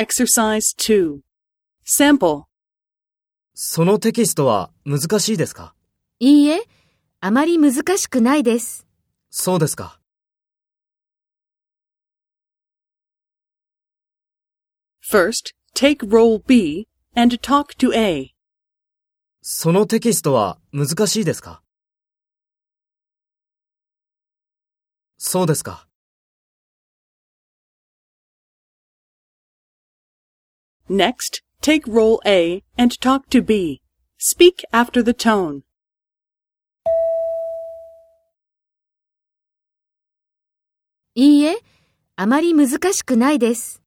Exercise 2. Sample. そのテキストは難しいですか？いいえ、あまり難しくないです。そうですか。First, take role B and talk to A. そのテキストは難しいですか？そうですか。Next, take role A and talk to B. Speak after the tone. いいえ、あまり難しくないです。